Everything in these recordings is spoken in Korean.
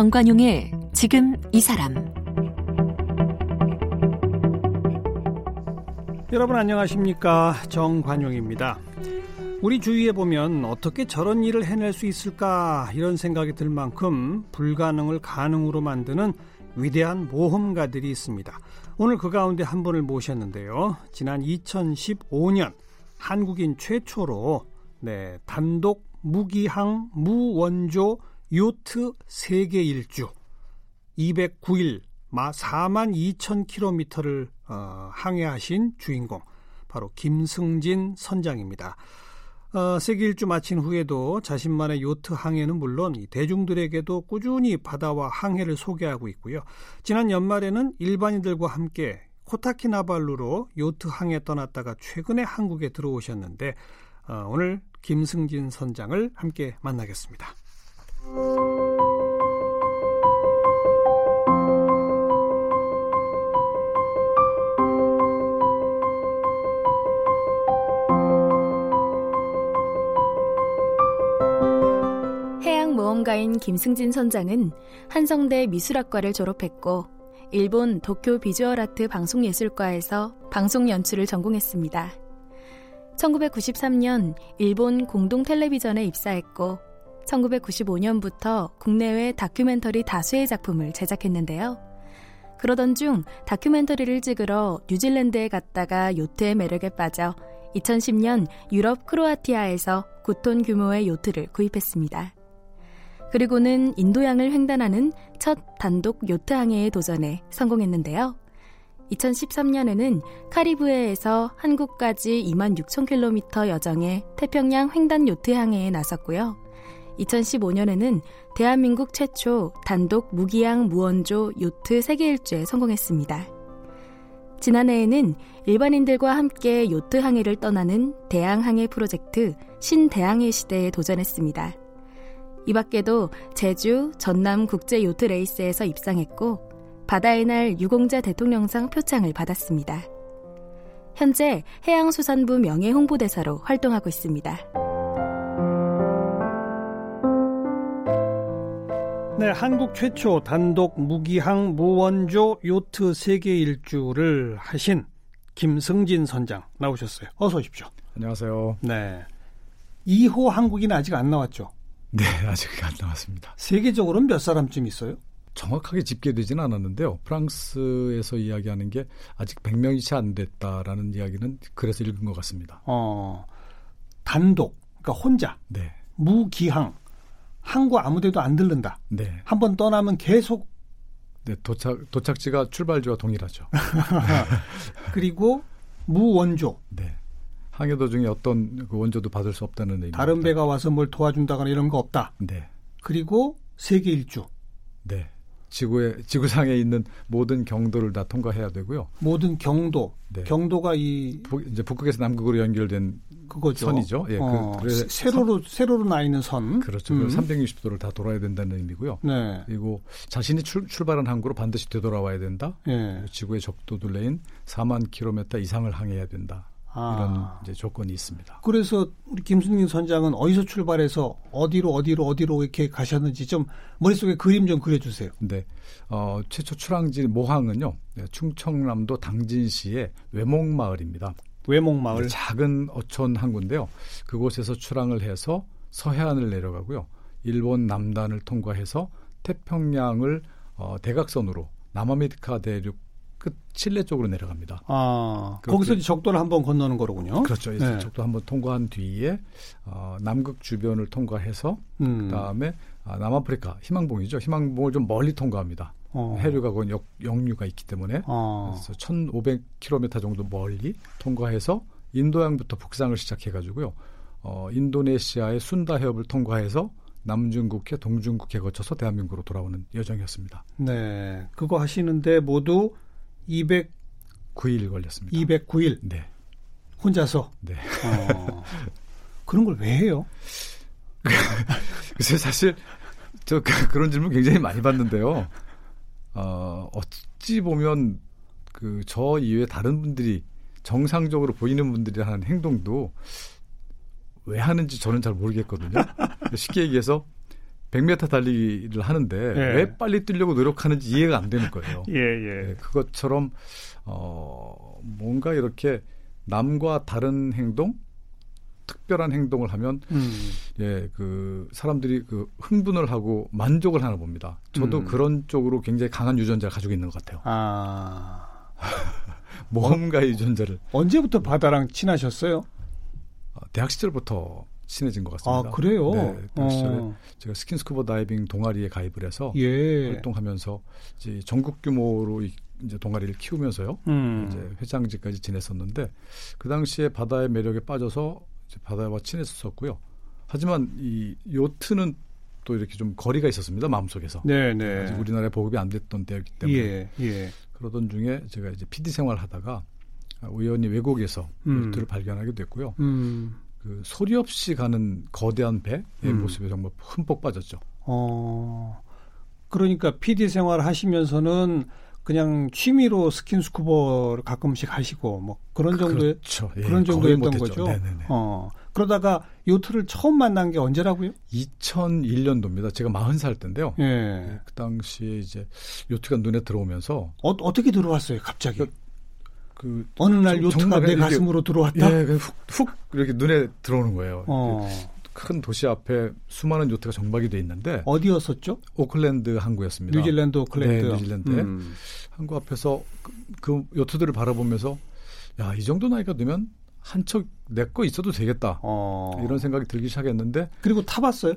정관용의 지금 이 사람 여러분 안녕하십니까 정관용입니다. 우리 주위에 보면 어떻게 저런 일을 해낼 수 있을까 이런 생각이 들 만큼 불가능을 가능으로 만드는 위대한 모험가들이 있습니다. 오늘 그 가운데 한 분을 모셨는데요. 지난 2015년 한국인 최초로 네, 단독 무기항 무원조 요트 세계 일주 209일 마 4만 2천 킬로미터를 어, 항해하신 주인공 바로 김승진 선장입니다. 어, 세계 일주 마친 후에도 자신만의 요트 항해는 물론 대중들에게도 꾸준히 바다와 항해를 소개하고 있고요. 지난 연말에는 일반인들과 함께 코타키나발루로 요트 항해 떠났다가 최근에 한국에 들어오셨는데 어, 오늘 김승진 선장을 함께 만나겠습니다. 모험가인 김승진 선장은 한성대 미술학과를 졸업했고 일본 도쿄 비주얼 아트 방송예술과에서 방송 연출을 전공했습니다. 1993년 일본 공동 텔레비전에 입사했고 1995년부터 국내외 다큐멘터리 다수의 작품을 제작했는데요. 그러던 중 다큐멘터리를 찍으러 뉴질랜드에 갔다가 요트의 매력에 빠져 2010년 유럽 크로아티아에서 9톤 규모의 요트를 구입했습니다. 그리고는 인도양을 횡단하는 첫 단독 요트 항해에 도전해 성공했는데요. 2013년에는 카리브해에서 한국까지 2만 6천 킬로미터 여정의 태평양 횡단 요트 항해에 나섰고요. 2015년에는 대한민국 최초 단독 무기항 무원조 요트 세계 일주에 성공했습니다. 지난해에는 일반인들과 함께 요트 항해를 떠나는 대양 항해 프로젝트 신대항해 시대에 도전했습니다. 이 밖에도 제주, 전남 국제 요트 레이스에서 입상했고 바다의 날 유공자 대통령상 표창을 받았습니다. 현재 해양수산부 명예 홍보대사로 활동하고 있습니다. 네, 한국 최초 단독 무기항 무원조 요트 세계 일주를 하신 김승진 선장 나오셨어요. 어서 오십시오. 안녕하세요. 네. 2호 한국인 아직 안 나왔죠? 네, 아직 안 나왔습니다. 세계적으로는 몇 사람쯤 있어요? 정확하게 집계되지는 않았는데요. 프랑스에서 이야기하는 게 아직 100명이 채 안 됐다라는 이야기는 그래서 읽은 것 같습니다. 어, 단독, 그러니까 혼자, 네. 무기항, 항구 아무데도 안 들른다. 네. 한번 떠나면 계속 네, 도착 도착지가 출발지와 동일하죠. 그리고 무원조. 네. 항해 도중에 어떤 그 원조도 받을 수 없다는 의미. 다른 배가 와서 뭘 도와준다거나 이런 거 없다. 네. 그리고 세계 일주. 네. 지구에 지구상에 있는 모든 경도를 다 통과해야 되고요. 모든 경도. 네. 경도가 이 부, 이제 북극에서 남극으로 연결된 그거죠. 선이죠. 예, 어, 그, 세로로 세로로 나 있는 선. 그렇죠. 음. 360도를 다 돌아야 된다는 의미고요. 네. 그리고 자신이 출, 출발한 항구로 반드시 되돌아와야 된다. 네. 지구의 적도 둘레인 4만 킬로미터 이상을 항해야 된다. 아. 이런 이제 조건이 있습니다. 그래서 우리 김순민 선장은 어디서 출발해서 어디로 어디로 어디로 이렇게 가셨는지 좀 머릿속에 그림 좀 그려주세요. 네, 어, 최초 출항지 모항은요 네, 충청남도 당진시의 외목마을입니다. 외목마을 네, 작은 어촌 항구인데요. 그곳에서 출항을 해서 서해안을 내려가고요. 일본 남단을 통과해서 태평양을 어, 대각선으로 남아메리카 대륙 끝 칠레 쪽으로 내려갑니다. 아 거기서 그, 적도를 한번 건너는 거로군요. 그렇죠. 네. 적도 한번 통과한 뒤에 어, 남극 주변을 통과해서 음. 그다음에 아, 남아프리카 희망봉이죠. 희망봉을 좀 멀리 통과합니다. 어. 해류가 건 역류가 있기 때문에 어. 그래서 1,500km 정도 멀리 통과해서 인도양부터 북상을 시작해가지고요. 어, 인도네시아의 순다 해협을 통과해서 남중국해, 동중국해 거쳐서 대한민국으로 돌아오는 여정이었습니다. 네, 그거 하시는데 모두 209일 걸렸습니다. 209일. 네. 혼자서. 네. 어, 그런 걸 왜 해요? 글쎄 사실 저 그, 그런 질문 굉장히 많이 받는데요. 어, 어찌 보면 그 저 이외에 다른 분들이 정상적으로 보이는 분들이 하는 행동도 왜 하는지 저는 잘 모르겠거든요. 쉽게 얘기해서 100m 달리기를 하는데 예. 왜 빨리 뛰려고 노력하는지 이해가 안 되는 거예요. 예, 예. 네, 그것처럼 어 뭔가 이렇게 남과 다른 행동, 특별한 행동을 하면 음. 예, 그 사람들이 그 흥분을 하고 만족을 하나 봅니다. 저도 음. 그런 쪽으로 굉장히 강한 유전자를 가지고 있는 것 같아요. 아. 모험가의 어? 유전자를 언제부터 바다랑 친하셨어요? 어, 대학 시절부터 친해진 것 같습니다. 아 그래요? 네, 시절에 어. 제가 스킨스쿠버 다이빙 동아리에 가입을 해서 예. 활동하면서 이제 전국 규모로 이제 동아리를 키우면서요. 음. 이제 회장직까지 지냈었는데 그 당시에 바다의 매력에 빠져서 바다와 친했었고요. 하지만 이 요트는 또 이렇게 좀 거리가 있었습니다 마음속에서. 네, 네. 아직 우리나라에 보급이 안 됐던 때였기 때문에. 예, 예. 그러던 중에 제가 이제 PD 생활하다가 우연히 외국에서 음. 요트를 발견하게 됐고요. 음. 그 소리 없이 가는 거대한 배의 음. 모습에 정말 흠뻑 빠졌죠. 어. 그러니까 PD 생활 하시면서는 그냥 취미로 스킨스쿠버를 가끔씩 하시고 뭐 그런 정도의 그렇죠. 예, 그런 정도였던 거죠. 네네네. 어. 그러다가 요트를 처음 만난 게 언제라고요? 2001년도입니다. 제가 40살 때인데요. 예. 네, 그 당시에 이제 요트가 눈에 들어오면서 어, 떻게 들어왔어요, 갑자기? 그, 그 어느 날 요트가 내 가슴으로 들어왔다. 예, 훅, 훅 이렇게 눈에 들어오는 거예요. 어. 큰 도시 앞에 수많은 요트가 정박이 돼 있는데 어디였었죠? 오클랜드 항구였습니다. 뉴질랜드 오클랜드. 네, 뉴질랜드 음. 항구 앞에서 그, 그 요트들을 바라보면서 야 이 정도 나이가 되면 한척 내 거 있어도 되겠다 어. 이런 생각이 들기 시작했는데 그리고 타봤어요?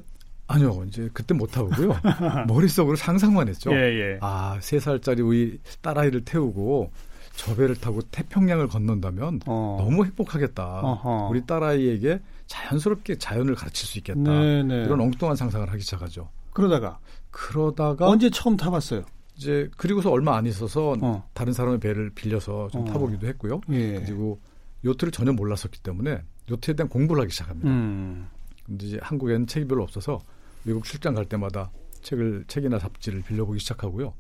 아니요, 이제 그때 못 타보고요. 머릿속으로 상상만 했죠. 예, 예. 아, 세 살짜리 우리 딸아이를 태우고 저 배를 타고 태평양을 건넌다면 어. 너무 행복하겠다. 어허. 우리 딸아이에게 자연스럽게 자연을 가르칠 수 있겠다. 네네. 네. 이런 엉뚱한 상상을 하기 시작하죠. 그러다가 그러다가 언제 처음 타봤어요? 이제 그리고서 얼마 안 있어서 어. 다른 사람의 배를 빌려서 좀 어. 타보기도 했고요. 예. 그리고 요트를 전혀 몰랐었기 때문에 요트에 대한 공부를 하기 시작합니다. 음. 근데 이제 한국에는 책이 별로 없어서 외국 출장 갈 때마다 책을 책이나 잡지를 빌려보기 시작하고요.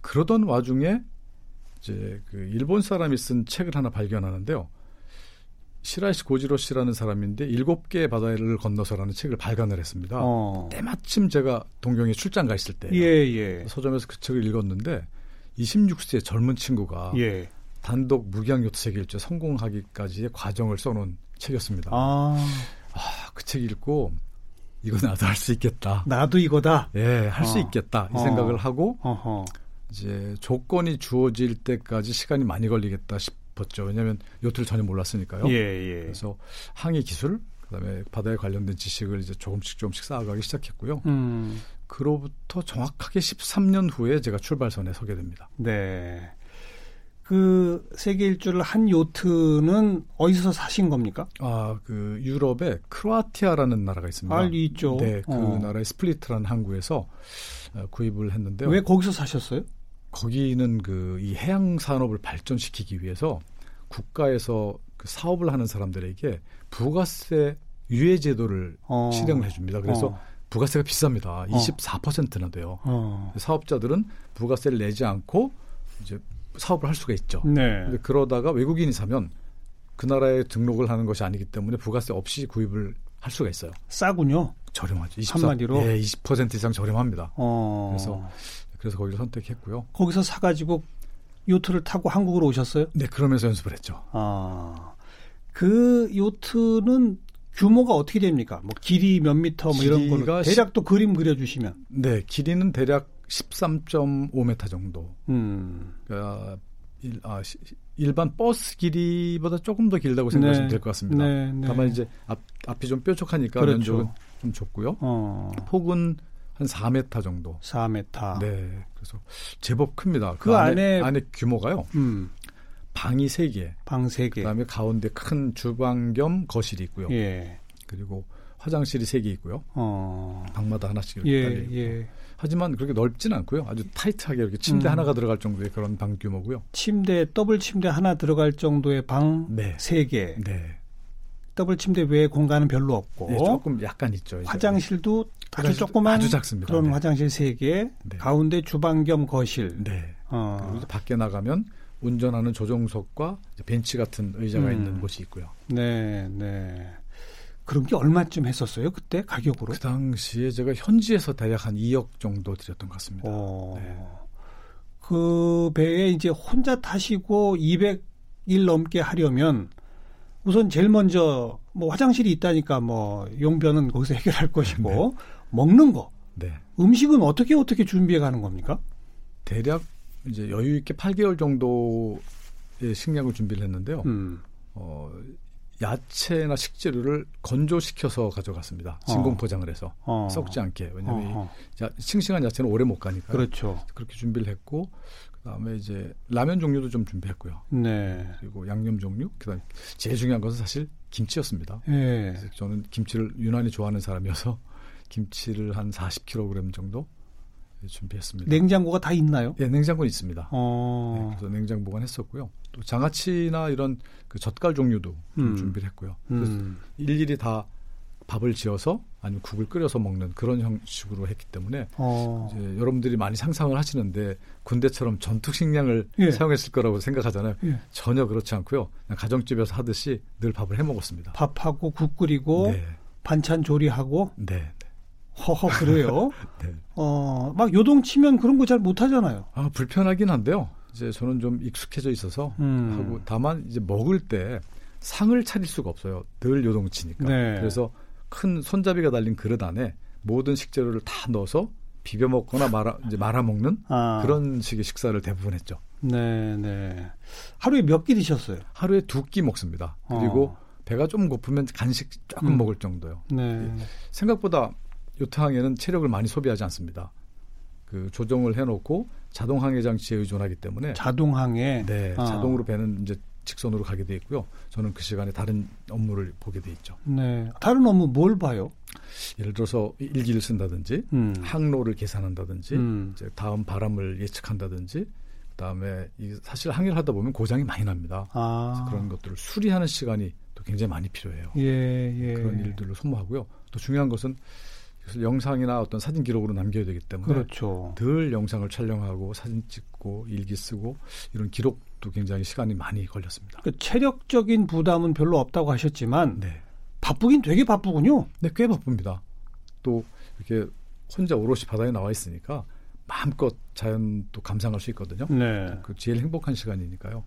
그러던 와중에 이제 그 일본 사람이 쓴 책을 하나 발견하는데요. 시라이시 고지로 씨라는 사람인데 일곱 개의 바다를 건너서라는 책을 발간을 했습니다. 어. 때마침 제가 동경에 출장 가 있을 때 예, 예. 서점에서 그 책을 읽었는데 26세 젊은 친구가 예. 단독 무기한 요트 세계 일주 성공하기까지의 과정을 써놓은 책이었습니다. 아, 아 그 책 읽고 이거 나도 할 수 있겠다. 나도 이거다. 예, 할수 어. 있겠다 이 어. 생각을 하고 어허. 이제 조건이 주어질 때까지 시간이 많이 걸리겠다 싶었죠. 왜냐하면 요트를 전혀 몰랐으니까요. 예, 예. 그래서 항해 기술, 그다음에 바다에 관련된 지식을 이제 조금씩 조금씩 쌓아가기 시작했고요. 음. 그로부터 정확하게 13년 후에 제가 출발선에 서게 됩니다. 네. 그 세계 일주를 한 요트는 어디서 사신 겁니까? 아, 그 유럽에 크로아티아라는 나라가 있습니다. 아, 있죠. 네, 그 어. 나라의 스플리트라는 항구에서 어, 구입을 했는데요. 왜 거기서 사셨어요? 거기는 그 이 해양 산업을 발전시키기 위해서 국가에서 그 사업을 하는 사람들에게 부가세 유예 제도를 어. 실행을 해줍니다. 그래서 어. 부가세가 비쌉니다. 24%나 돼요. 어. 사업자들은 부가세를 내지 않고 이제 사업을 할 수가 있죠. 네. 근데 그러다가 외국인이 사면 그 나라에 등록을 하는 것이 아니기 때문에 부가세 없이 구입을 할 수가 있어요. 싸군요. 저렴하죠. 24, 한마디로 예, 20% 이상 저렴합니다. 어. 그래서 그래서 거기를 선택했고요. 거기서 사가지고 요트를 타고 한국으로 오셨어요? 네, 그러면서 연습을 했죠. 아, 그 요트는 규모가 어떻게 됩니까? 뭐 길이 몇 미터 뭐 이런 거는 대략 또 그림 그려주시면. 네, 길이는 대략 13.5m 정도. 음. 그러니까 일, 아, 시, 일반 버스 길이보다 조금 더 길다고 생각하시면 네. 될것 같습니다. 네, 네. 다만 이제 앞, 앞이 좀 뾰족하니까 그렇죠. 면적은 좀 좁고요. 어. 폭은 한 4m 정도. 4m. 네. 그래서 제법 큽니다. 그, 그 안에, 안에 규모가요. 음. 방이 3개. 방 3개. 그다음에 가운데 큰 주방 겸 거실이 있고요. 예. 그리고 화장실이 3개 있고요. 어. 방마다 하나씩 이렇게 예, 달려 있고. 예. 하지만 그렇게 넓진 않고요. 아주 타이트하게 이렇게 침대 음. 하나가 들어갈 정도의 그런 방 규모고요. 침대 더블 침대 하나 들어갈 정도의 방 네. 3개. 네. 더블 침대 외에 공간은 별로 없고 네, 조금 약간 있죠. 이제. 화장실도 아주 조그만 아주 작습니다. 그런 네. 화장실 3개, 네. 가운데 주방 겸 거실. 네. 어. 밖에 나가면 운전하는 조종석과 벤치 같은 의자가 음. 있는 곳이 있고요. 네, 네. 그런 게 얼마쯤 했었어요? 그때 가격으로? 그 당시에 제가 현지에서 대략 한 2억 정도 드렸던 것 같습니다. 어... 네. 그 배에 이제 혼자 타시고 200일 넘게 하려면 우선 제일 먼저 뭐 화장실이 있다니까 뭐 용변은 거기서 해결할 것이고 네. 먹는 거. 네. 음식은 어떻게 어떻게 준비해 가는 겁니까? 대략 이제 여유 있게 8개월 정도의 식량을 준비를 했는데요. 음. 어, 야채나 식재료를 건조시켜서 가져갔습니다. 진공 어. 포장을 해서 어. 썩지 않게. 왜냐하면 어. 야, 싱싱한 야채는 오래 못 가니까. 그렇죠. 그렇게 준비를 했고 그다음에 이제 라면 종류도 좀 준비했고요. 네. 그리고 양념 종류. 그다음 제일 중요한 것은 사실 김치였습니다. 네. 그래서 저는 김치를 유난히 좋아하는 사람이어서 김치를 한 40kg 정도 준비했습니다. 냉장고가 다 있나요? 예, 냉장고는 있습니다. 어. 네, 그래서 냉장 보관했었고요. 또 장아찌나 이런 그 젓갈 종류도 좀 음. 준비를 했고요. 음. 일일이 다 밥을 지어서 아니면 국을 끓여서 먹는 그런 형식으로 했기 때문에 어. 이제 여러분들이 많이 상상을 하시는데 군대처럼 전투 식량을 예. 사용했을 거라고 생각하잖아요. 예. 전혀 그렇지 않고요. 가정집에서 하듯이 늘 밥을 해 먹었습니다. 밥하고 국 끓이고 네. 반찬 조리하고 네. 허허 그래요? 네. 어, 막 요동치면 그런 거 잘 못하잖아요. 아 불편하긴 한데요. 이제 저는 좀 익숙해져 있어서 음. 하고 다만 이제 먹을 때 상을 차릴 수가 없어요. 늘 요동치니까. 네. 그래서 큰 손잡이가 달린 그릇 안에 모든 식재료를 다 넣어서 비벼 먹거나 말아 이제 말아 먹는 아. 그런 식의 식사를 대부분 했죠. 네, 네. 하루에 몇 끼 드셨어요? 하루에 두 끼 먹습니다. 그리고 어. 배가 좀 고프면 간식 조금 음. 먹을 정도요. 네. 생각보다 요트항에는 체력을 많이 소비하지 않습니다. 그 조정을 해놓고 자동 항해 장치에 의존하기 때문에 자동 항해 네 아. 자동으로 배는 이제 직선으로 가게 돼 있고요. 저는 그 시간에 다른 업무를 보게 돼 있죠. 네 다른 업무 뭘 봐요? 예를 들어서 일기를 쓴다든지 음. 항로를 계산한다든지 음. 이제 다음 바람을 예측한다든지 그다음에 이 사실 항해를 하다 보면 고장이 많이 납니다. 아. 그런 것들을 수리하는 시간이 또 굉장히 많이 필요해요. 예, 예. 그런 일들로 소모하고요. 또 중요한 것은 그래서 영상이나 어떤 사진 기록으로 남겨야 되기 때문에 그렇죠. 늘 영상을 촬영하고 사진 찍고 일기 쓰고 이런 기록도 굉장히 시간이 많이 걸렸습니다. 그 체력적인 부담은 별로 없다고 하셨지만 네. 바쁘긴 되게 바쁘군요. 네, 꽤 바쁩니다. 또 이렇게 혼자 오롯이 바다에 나와 있으니까 마음껏 자연도 감상할 수 있거든요. 네. 그 제일 행복한 시간이니까요.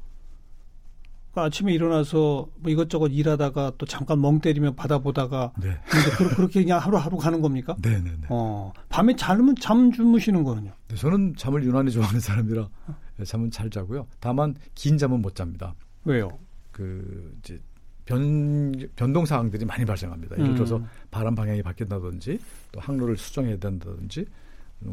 그러니까 아침에 일어나서 뭐 이것저것 일하다가 또 잠깐 멍 때리며 바다 보다가 네. 근데 그렇게 그냥 하루하루 가는 겁니까? 네네네. 네, 네. 어, 밤에 잠은 잠 주무시는 거는요? 네, 저는 잠을 유난히 좋아하는 사람이라 네, 잠은 잘 자고요. 다만 긴 잠은 못 잡니다. 왜요? 그 이제 변 변동 사항들이 많이 발생합니다. 예를 들어서 음. 바람 방향이 바뀐다든지 또 항로를 수정해야 된다든지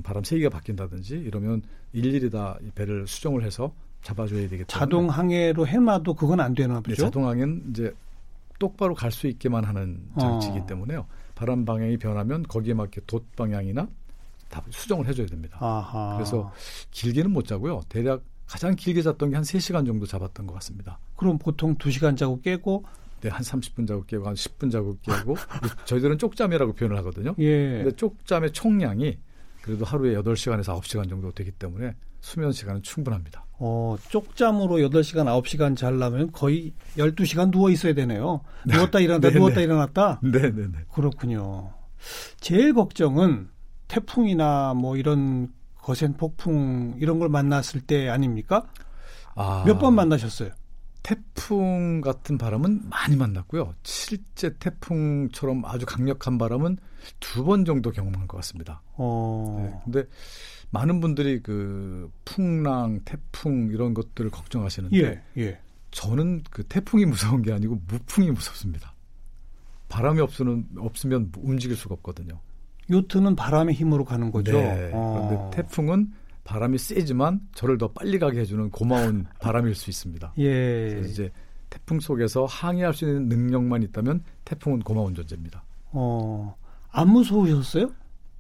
바람 세기가 바뀐다든지 이러면 일일이 다 배를 수정을 해서 잡아줘야 때문에 자동 항해로 해놔도 그건 안 되나 보죠. 네, 자동 항해는 이제 똑바로 갈 수 있게만 하는 장치이기 어. 때문에요. 바람 방향이 변하면 거기에 맞게 돛 방향이나 다 수정을 해줘야 됩니다. 아하. 그래서 길게는 못 자고요. 대략 가장 길게 잤던 게 한 3시간 정도 잡았던 것 같습니다. 그럼 보통 2시간 자고 깨고 네, 한 30분 자고 깨고 한 10분 자고 깨고 저희들은 쪽잠이라고 표현을 하거든요. 예. 근데 쪽잠의 총량이 그래도 하루에 8시간에서 9시간 정도 되기 때문에 수면 시간은 충분합니다. 어, 쪽잠으로 8시간, 9시간 잘라면 거의 12시간 누워 있어야 되네요. 네. 누웠다 일어났다, 네, 누웠다 일어났다? 네네네. 네, 네. 그렇군요. 제일 걱정은 태풍이나 뭐 이런 거센 폭풍 이런 걸 만났을 때 아닙니까? 아, 몇번 만나셨어요? 태풍 같은 바람은 많이 만났고요. 실제 태풍처럼 아주 강력한 바람은 두 번 정도 경험한 것 같습니다. 어. 네, 근데 많은 분들이 그 풍랑, 태풍 이런 것들을 걱정하시는데 예, 예. 저는 그 태풍이 무서운 게 아니고 무풍이 무섭습니다. 바람이 없으면 없으면 움직일 수가 없거든요. 요트는 바람의 힘으로 가는 거죠. 네. 어. 그런데 태풍은 바람이 세지만 저를 더 빨리 가게 해주는 고마운 바람일 수 있습니다. 예. 그래서 이제 태풍 속에서 항해할 수 있는 능력만 있다면 태풍은 고마운 존재입니다. 어, 안 무서우셨어요?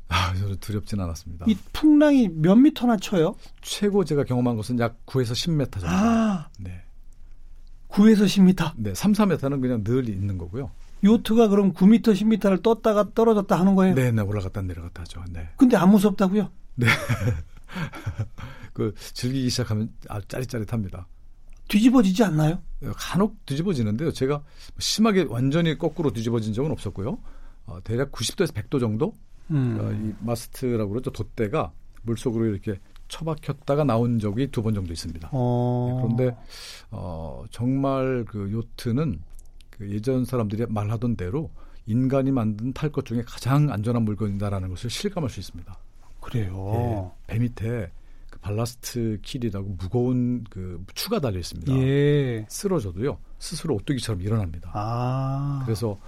아, 저는 두렵진 않았습니다. 이 풍랑이 몇 미터나 쳐요? 최고 제가 경험한 것은 약 9에서 10m 정도. 아, 네. 9에서 10m? 네, 3, 4m는 그냥 늘 있는 거고요. 요트가 그럼 9m, 10m를 떴다가 떨어졌다 하는 거예요? 네, 네, 올라갔다 내려갔다 하죠. 네. 근데 안 무섭다고요? 네. 그 즐기기 시작하면 아주 짜릿짜릿합니다. 뒤집어지지 않나요? 간혹 뒤집어지는데요. 제가 심하게 완전히 거꾸로 뒤집어진 적은 없었고요. 어, 대략 90도에서 100도 정도 음. 어, 이 마스트라고 그러죠. 돛대가 물속으로 이렇게 처박혔다가 나온 적이 두 번 정도 있습니다. 어. 네, 그런데 어, 정말 그 요트는 그 예전 사람들이 말하던 대로 인간이 만든 탈 것 중에 가장 안전한 물건이다라는 것을 실감할 수 있습니다. 그래요. 예, 배 밑에 그 발라스트 킬이라고 무거운 그 추가 달려 있습니다. 예. 쓰러져도요 스스로 오뚜기처럼 일어납니다. 아. 그래서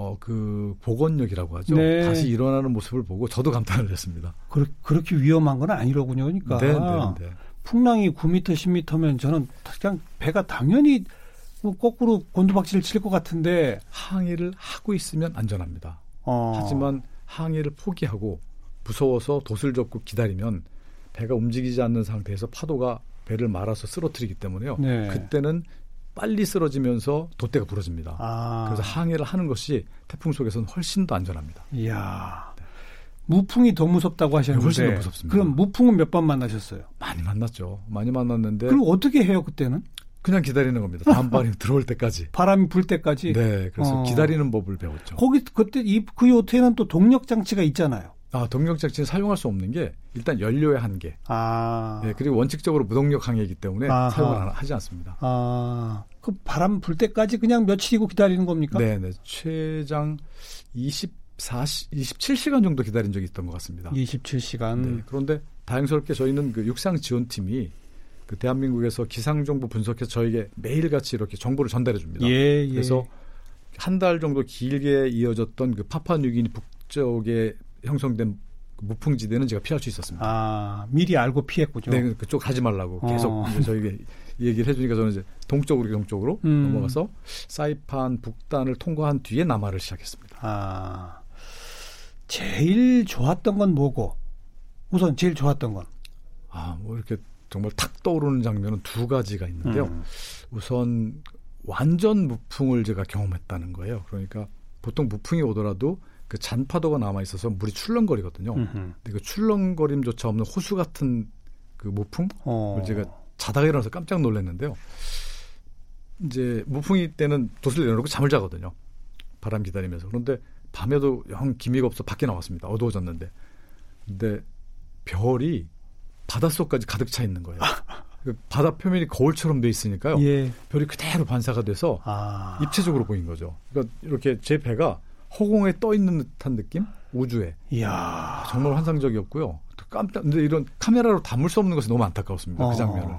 어, 그 복원력이라고 하죠. 네. 다시 일어나는 모습을 보고 저도 감탄을 했습니다. 그, 그렇게 위험한 건 아니로군요. 그러니까. 네, 네, 네. 풍랑이 9m, 10m면 저는 그냥 배가 당연히 뭐 거꾸로 곤두박질을 칠것 같은데 항해를 하고 있으면 안전합니다. 어. 하지만 항해를 포기하고 무서워서 돛을 접고 기다리면 배가 움직이지 않는 상태에서 파도가 배를 말아서 쓰러뜨리기 때문에요. 네. 그때는 빨리 쓰러지면서 돛대가 부러집니다. 아. 그래서 항해를 하는 것이 태풍 속에서는 훨씬 더 안전합니다. 이야. 네. 무풍이 더 무섭다고 하셨는데 훨씬 더 무섭습니다. 그럼 무풍은 몇 번 만나셨어요? 많이 만났죠. 많이 만났는데 그럼 어떻게 해요 그때는? 그냥 기다리는 겁니다. 다음 바람이 들어올 때까지. 바람이 불 때까지. 네, 그래서 어. 기다리는 법을 배웠죠. 거기 그때 이 그 요트에는 또 동력 장치가 있잖아요. 아, 동력 장치는 사용할 수 없는 게 일단 연료의 한계. 아. 네, 그리고 원칙적으로 무동력 항해이기 때문에 아하. 사용을 하지 않습니다. 아. 그 바람 불 때까지 그냥 며칠이고 기다리는 겁니까? 네, 네. 최장 24, 27시간 정도 기다린 적이 있던 것 같습니다. 27시간. 네, 그런데 다행스럽게 저희는 그 육상 지원팀이 그 대한민국에서 기상 정보 분석해서 저에게 매일같이 이렇게 정보를 전달해 줍니다. 예, 예. 그래서 한 달 정도 길게 이어졌던 그 파파뉴기니 북쪽에 형성된 그 무풍지대는 제가 피할 수 있었습니다. 아, 미리 알고 피했군요. 네, 그쪽 가지 말라고 계속 어. 이제 저에게 얘기를 해주니까 저는 이제 동쪽으로 동쪽으로 음. 넘어가서 사이판 북단을 통과한 뒤에 남하를 시작했습니다. 아, 제일 좋았던 건 뭐고? 우선 제일 좋았던 건? 아, 뭐 이렇게 정말 탁 떠오르는 장면은 두 가지가 있는데요. 음. 우선 완전 무풍을 제가 경험했다는 거예요. 그러니까 보통 무풍이 오더라도 그 잔파도가 남아 있어서 물이 출렁거리거든요. 음흠. 근데 그 출렁거림조차 없는 호수 같은 그 무풍을 어. 제가 자다가 일어나서 깜짝 놀랐는데요. 이제 무풍이 때는 돛을 내려놓고 잠을 자거든요. 바람 기다리면서. 그런데 밤에도 영 기미가 없어 밖에 나왔습니다. 어두워졌는데. 근데 별이 바닷속까지 가득 차 있는 거예요. 그 바다 표면이 거울처럼 돼 있으니까요. 예. 별이 그대로 반사가 돼서 아. 입체적으로 보인 거죠. 그러니까 이렇게 제 배가 허공에 떠 있는 듯한 느낌? 우주에. 이야. 정말 환상적이었고요. 깜짝, 근데 이런 카메라로 담을 수 없는 것이 너무 안타까웠습니다. 그 어. 그 장면을.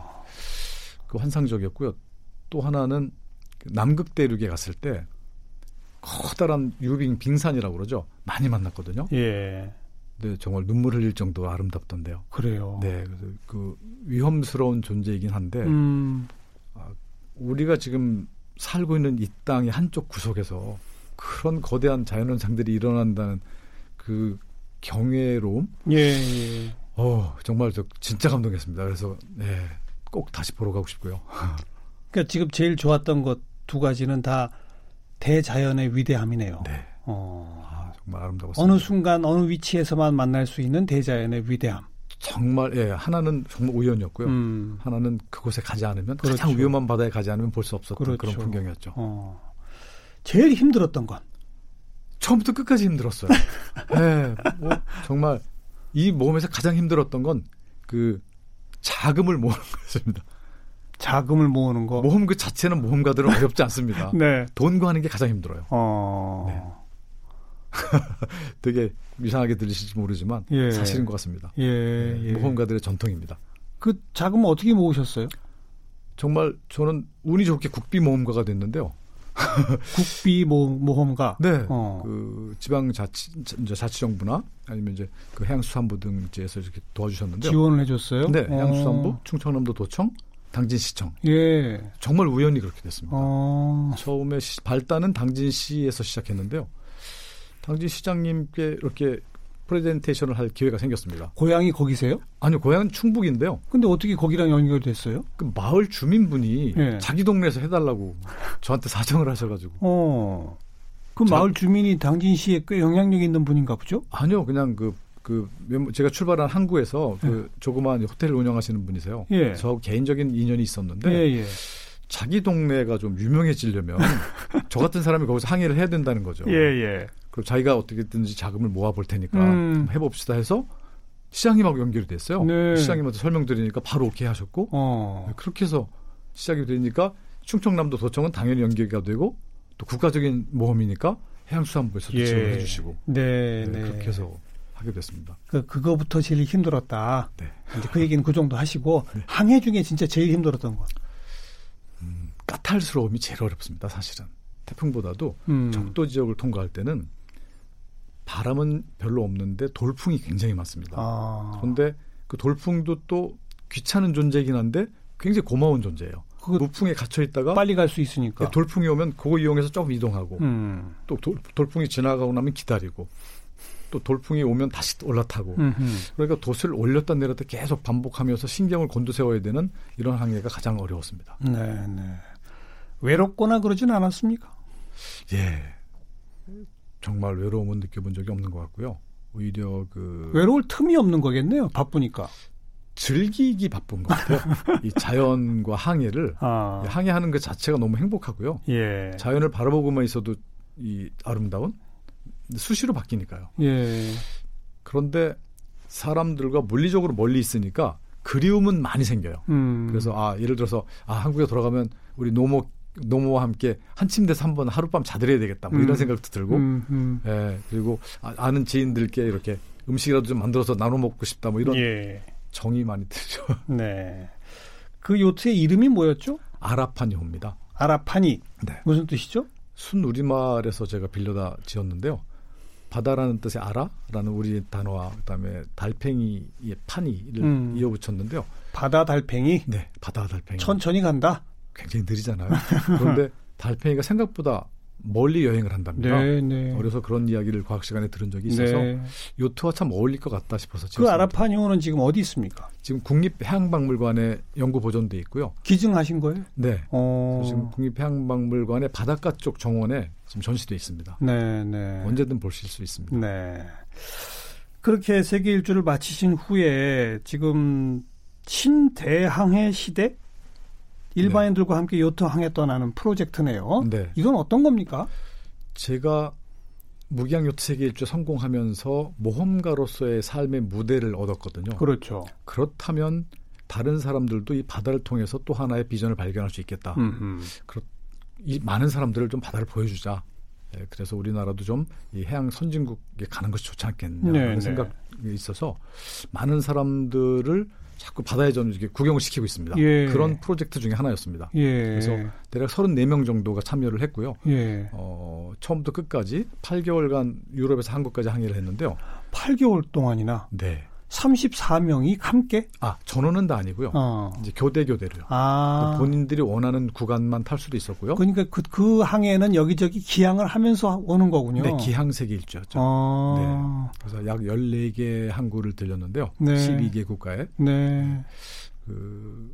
그 환상적이었고요. 또 하나는 그 남극 대륙에 갔을 때 커다란 유빙 빙산이라고 그러죠. 많이 만났거든요. 예. 네, 정말 눈물 흘릴 정도로 아름답던데요. 그래요. 네, 그 위험스러운 존재이긴 한데 음. 아, 우리가 지금 살고 있는 이 땅의 한쪽 구석에서 그런 거대한 자연현상들이 일어난다는 그 경외로움. 예. 예. 어, 정말 저 진짜 감동했습니다. 그래서 네, 꼭 다시 보러 가고 싶고요. 그러니까 지금 제일 좋았던 것 두 가지는 다 대자연의 위대함이네요. 네. 어. 아, 정말 아름다웠습니다. 어느 순간 어느 위치에서만 만날 수 있는 대자연의 위대함. 정말 예 하나는 정말 우연이었고요. 음. 하나는 그곳에 가지 않으면 그렇죠. 가장 위험한 바다에 가지 않으면 볼 수 없었던 그렇죠. 그런 풍경이었죠. 어. 제일 힘들었던 건 처음부터 끝까지 힘들었어요. 네, 뭐 정말 이 모험에서 가장 힘들었던 건 그 자금을 모으는 거였습니다. 자금을 모으는 거. 모험 그 자체는 모험가들은 어렵지 않습니다. 네. 돈 구하는 게 가장 힘들어요. 어. 네. 되게 이상하게 들리실지 모르지만 예. 사실인 것 같습니다. 예, 예. 모험가들의 전통입니다. 그 자금을 어떻게 모으셨어요? 정말 저는 운이 좋게 국비 모험가가 됐는데요. 국비 모험가. 네. 어. 그 지방 자치 이제 자치정부나 아니면 이제 그 해양수산부 등지에서 이렇게 도와주셨는데요. 지원을 해줬어요. 네. 해양수산부, 어. 충청남도 도청, 당진시청. 예. 정말 우연히 그렇게 됐습니다. 어. 처음에 시, 발단은 당진시에서 시작했는데요. 당진 시장님께 이렇게 프레젠테이션을 할 기회가 생겼습니다. 고향이 거기세요? 아니요, 고향은 충북인데요. 근데 어떻게 거기랑 연결됐어요? 그 마을 주민분이 네. 자기 동네에서 해달라고 저한테 사정을 하셔가지고. 어. 그 자, 마을 주민이 당진 시에 꽤 영향력 있는 분인가 보죠? 아니요, 그냥 그, 그, 제가 출발한 항구에서 그 네. 조그마한 호텔을 운영하시는 분이세요. 예. 저 개인적인 인연이 있었는데. 예, 예. 자기 동네가 좀 유명해지려면 저 같은 사람이 거기서 항해를 해야 된다는 거죠. 예, 예. 그럼 자기가 어떻게든지 자금을 모아볼 테니까 음. 해봅시다 해서 시장님하고 연결이 됐어요. 네. 시장님한테 설명드리니까 바로 오케이 하셨고 어. 네, 그렇게 해서 시작이 되니까 충청남도 도청은 당연히 연결이 되고 또 국가적인 모험이니까 해양수산부에서 예. 지원을 해주시고 네, 네, 네, 그렇게 해서 하게 됐습니다. 그 그거부터 제일 힘들었다. 네. 이제 그 얘기는 그 정도 하시고 네. 항해 중에 진짜 제일 힘들었던 거. 음, 까탈스러움이 제일 어렵습니다. 사실은 태풍보다도 음. 적도 지역을 통과할 때는 바람은 별로 없는데 돌풍이 굉장히 많습니다. 아. 그런데 그 돌풍도 또 귀찮은 존재이긴 한데 굉장히 고마운 존재예요. 그 무풍에 갇혀 있다가 빨리 갈 수 있으니까 네, 돌풍이 오면 그거 이용해서 조금 이동하고 음. 또 돌, 돌풍이 지나가고 나면 기다리고 또 돌풍이 오면 다시 올라타고 음흠. 그러니까 돛을 올렸다 내렸다 계속 반복하면서 신경을 곤두세워야 되는 이런 항해가 가장 어려웠습니다. 네, 네. 외롭거나 그러진 않았습니까? 예. 정말 외로움은 느껴본 적이 없는 것 같고요. 오히려 그 외로울 틈이 없는 거겠네요. 바쁘니까. 즐기기 바쁜 것 같아요. 이 자연과 항해를 아. 항해하는 그 자체가 너무 행복하고요. 예. 자연을 바라보고만 있어도 이 아름다운 수시로 바뀌니까요. 예. 그런데 사람들과 물리적으로 멀리 있으니까 그리움은 많이 생겨요. 음. 그래서 아 예를 들어서 아 한국에 돌아가면 우리 노모 노모와 함께 한 침대에서 한번 하룻밤 자드려야 되겠다. 뭐 이런 음. 생각도 들고, 음, 음. 예 그리고 아, 는 지인들께 이렇게 음식이라도 좀 만들어서 나눠 먹고 싶다. 뭐 이런 예. 정이 많이 들죠. 네. 그 요트의 이름이 뭐였죠? 아라파니호입니다. 아라파니. 네. 무슨 뜻이죠? 순 우리말에서 제가 빌려다 지었는데요. 바다라는 뜻의 아라라는 우리 단어와 그다음에 달팽이의 파니를 음. 이어붙였는데요. 바다 달팽이? 네, 바다 달팽이. 천천히 간다. 굉장히 느리잖아요. 그런데 달팽이가 생각보다 멀리 여행을 한답니다. 네, 네. 어려서 그런 이야기를 과학 시간에 들은 적이 있어서 네. 요트와 참 어울릴 것 같다 싶어서 그 아라파니오는 지금 어디 있습니까? 지금 국립해양박물관에 연구 보존돼 있고요. 기증하신 거예요? 네. 어... 지금 국립해양박물관의 바닷가 쪽 정원에 지금 전시돼 있습니다. 네, 네. 언제든 보실 수 있습니다. 네. 그렇게 세계 일주를 마치신 후에 지금 신대항해 시대 일반인들과 함께 요트 항해 떠나는 프로젝트네요. 네. 이건 어떤 겁니까? 제가 무기양 요트 세계 일주 성공하면서 모험가로서의 삶의 무대를 얻었거든요. 그렇죠. 그렇다면 다른 사람들도 이 바다를 통해서 또 하나의 비전을 발견할 수 있겠다. 그렇, 이 많은 사람들을 좀 바다를 보여주자. 네, 그래서 우리나라도 좀 이 해양 선진국에 가는 것이 좋지 않겠냐 네, 네. 생각이 있어서 많은 사람들을 자꾸 바다에 전 이렇게 구경을 시키고 있습니다. 예. 그런 프로젝트 중에 하나였습니다. 예. 그래서 대략 34명 정도가 참여를 했고요. 예. 어, 처음부터 끝까지 8개월간 유럽에서 한국까지 항해를 했는데요. 8개월 동안이나? 네. 34명이 함께? 아, 전원은 다 아니고요. 어. 이제 교대 교대로요. 아. 본인들이 원하는 구간만 탈 수도 있었고요. 그러니까 그, 그 항해는 여기저기 기항을 하면서 오는 거군요. 네, 기항세계 일주였죠. 아. 네. 그래서 약 14개 항구를 들렸는데요. 네. 12개 국가에. 네. 그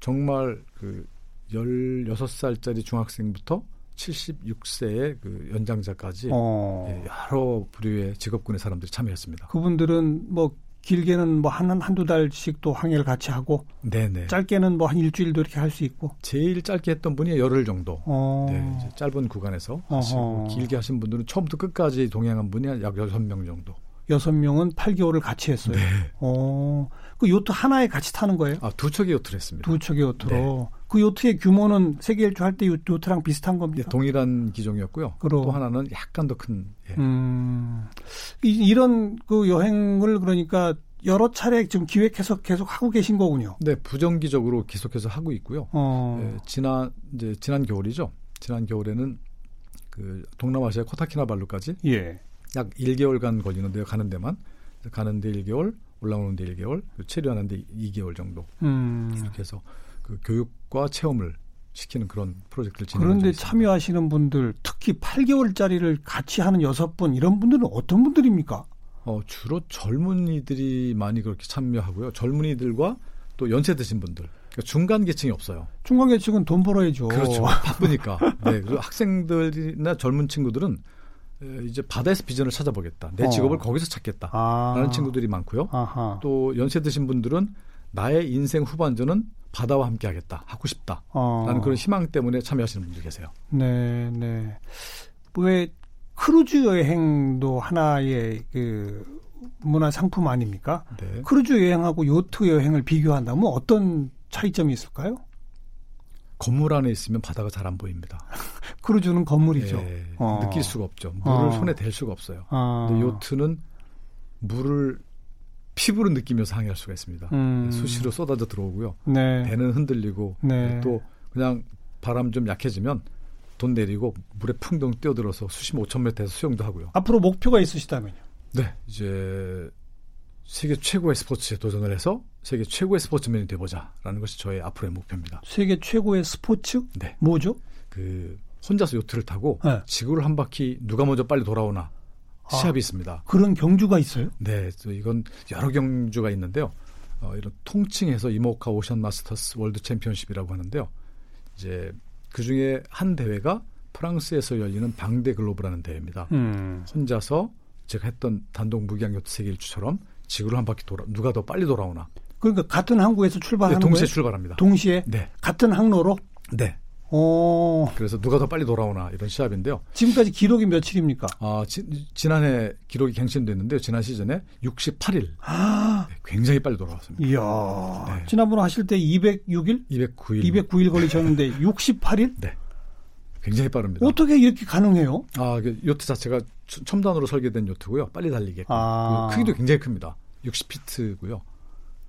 정말 그 16살짜리 중학생부터 76세의 그 연장자까지 어. 예, 여러 부류의 직업군의 사람들이 참여했습니다. 그분들은 뭐 길게는 뭐 한, 한두 달씩 또 항해를 같이 하고 네네. 짧게는 뭐 한 일주일도 이렇게 할 수 있고 제일 짧게 했던 분이 열흘 정도 어. 네, 짧은 구간에서 하시고 길게 하신 분들은 처음부터 끝까지 동행한 분이 약 여섯 명 정도 여섯 명은 8개월을 같이 했어요. 네. 어. 그 요트 하나에 같이 타는 거예요? 아, 두 척의 요트를 했습니다. 두 척의 요트로. 네. 그 요트의 규모는 세계 일주 할 때 요트랑 비슷한 겁니다. 네, 동일한 기종이었고요. 그럼. 또 하나는 약간 더 큰. 예. 음. 이, 런 그 여행을 그러니까 여러 차례 지금 기획해서 계속 하고 계신 거군요. 네, 부정기적으로 계속해서 하고 있고요. 어. 예, 지난 이제 지난 겨울이죠. 지난 겨울에는 그 동남아시아 코타키나발루까지 예. 약 1개월간 걸리는데요. 가는 데만 가는 데 1개월, 올라오는 데 1개월, 체류하는 데 2개월 정도 음. 이렇게 해서 그 교육과 체험을 시키는 그런 프로젝트를 진행 그런데 참여하시는 분들 특히 8개월짜리를 같이 하는 여섯 분 이런 분들은 어떤 분들입니까? 어, 주로 젊은이들이 많이 그렇게 참여하고요. 젊은이들과 또 연세 드신 분들. 그러니까 중간 계층이 없어요. 중간 계층은 돈 벌어야죠. 그렇죠. 바쁘니까. 네. 그리고 학생들이나 젊은 친구들은 이제 바다에서 비전을 찾아보겠다. 내 어. 직업을 거기서 찾겠다. 아. 라는 친구들이 많고요. 아하. 또 연세 드신 분들은 나의 인생 후반전은 바다와 함께 하겠다, 하고 싶다. 어. 라는 그런 희망 때문에 참여하시는 분들 계세요. 네, 네. 왜 크루즈 여행도 하나의 그 문화 상품 아닙니까? 네. 크루즈 여행하고 요트 여행을 비교한다면 어떤 차이점이 있을까요? 건물 안에 있으면 바다가 잘 안 보입니다. 크루즈는 건물이죠. 네, 어. 느낄 수가 없죠. 물을 어. 손에 댈 수가 없어요. 어. 근데 요트는 물을 피부로 느끼면서 항해할 수가 있습니다. 음. 수시로 쏟아져 들어오고요. 네. 배는 흔들리고 네. 또 그냥 바람 좀 약해지면 돈 내리고 물에 풍덩 뛰어들어서 수심 5천 미터에서 수영도 하고요. 앞으로 목표가 있으시다면요? 네, 이제 세계 최고의 스포츠에 도전을 해서 세계 최고의 스포츠맨이 돼보자라는 것이 저의 앞으로의 목표입니다. 세계 최고의 스포츠? 네. 뭐죠? 그 혼자서 요트를 타고 네. 지구를 한 바퀴 누가 먼저 빨리 돌아오나 아, 시합이 있습니다. 그런 경주가 있어요? 네, 이건 여러 경주가 있는데요. 어, 이런 통칭해서 이모카 오션 마스터스 월드 챔피언십이라고 하는데요. 이제 그 중에 한 대회가 프랑스에서 열리는 방데 글로브라는 대회입니다. 음. 혼자서 제가 했던 단독 무기항 요트 세계 일주처럼 지구를 한 바퀴 돌아 누가 더 빨리 돌아오나. 그러니까 같은 항구에서 출발하는 네, 동시에 거예요? 출발합니다. 동시에? 네. 같은 항로로? 네. 오. 그래서 누가 더 빨리 돌아오나 이런 시합인데요. 지금까지 기록이 며칠입니까? 아, 지, 지난해 기록이 갱신됐는데요. 지난 시즌에 68일. 아. 네, 굉장히 빨리 돌아왔습니다. 이야. 네. 지난번 하실 때 206일? 209일. 209일 걸리셨는데 68일? 네. 굉장히 빠릅니다. 어떻게 이렇게 가능해요? 아, 그 요트 자체가 첨단으로 설계된 요트고요. 빨리 달리게끔. 아. 그 크기도 굉장히 큽니다. 60피트고요.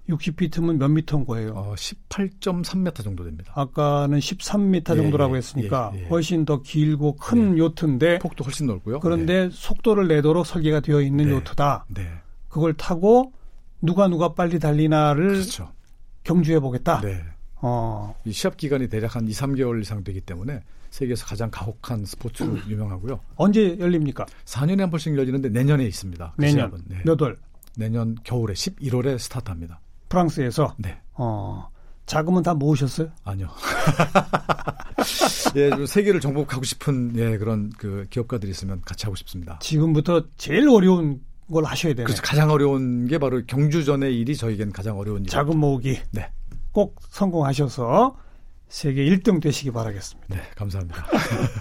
60피트면 몇 미터인 거예요? 어, 18.3m 정도 됩니다. 아까는 13m 예, 정도라고 예, 했으니까 예, 예. 훨씬 더 길고 큰 예. 요트인데 폭도 훨씬 넓고요. 그런데 네. 속도를 내도록 설계가 되어 있는 네. 요트다. 네. 그걸 타고 누가 누가 빨리 달리나를 그렇죠. 경주해 보겠다. 네. 어. 이 시합 기간이 대략 한 2, 3개월 이상 되기 때문에 세계에서 가장 가혹한 스포츠로 음. 유명하고요. 언제 열립니까? 4년에 한 번씩 열리는데 내년에 있습니다. 그 내년 네. 몇 월? 내년 겨울에 11월에 스타트합니다. 프랑스에서. 네. 어. 자금은 다 모으셨어요? 아니요. 예, 세계를 정복하고 싶은 예, 그런 그 기업가들이 있으면 같이 하고 싶습니다. 지금부터 제일 어려운 걸 하셔야 되네요. 그렇죠. 가장 어려운 게 바로 경주전의 일이 저에겐 가장 어려운 일. 자금 모으기. 네. 꼭 성공하셔서 세계 1등 되시기 바라겠습니다. 네, 감사합니다.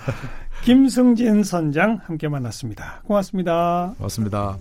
김승진 선장 함께 만났습니다. 고맙습니다. 고맙습니다.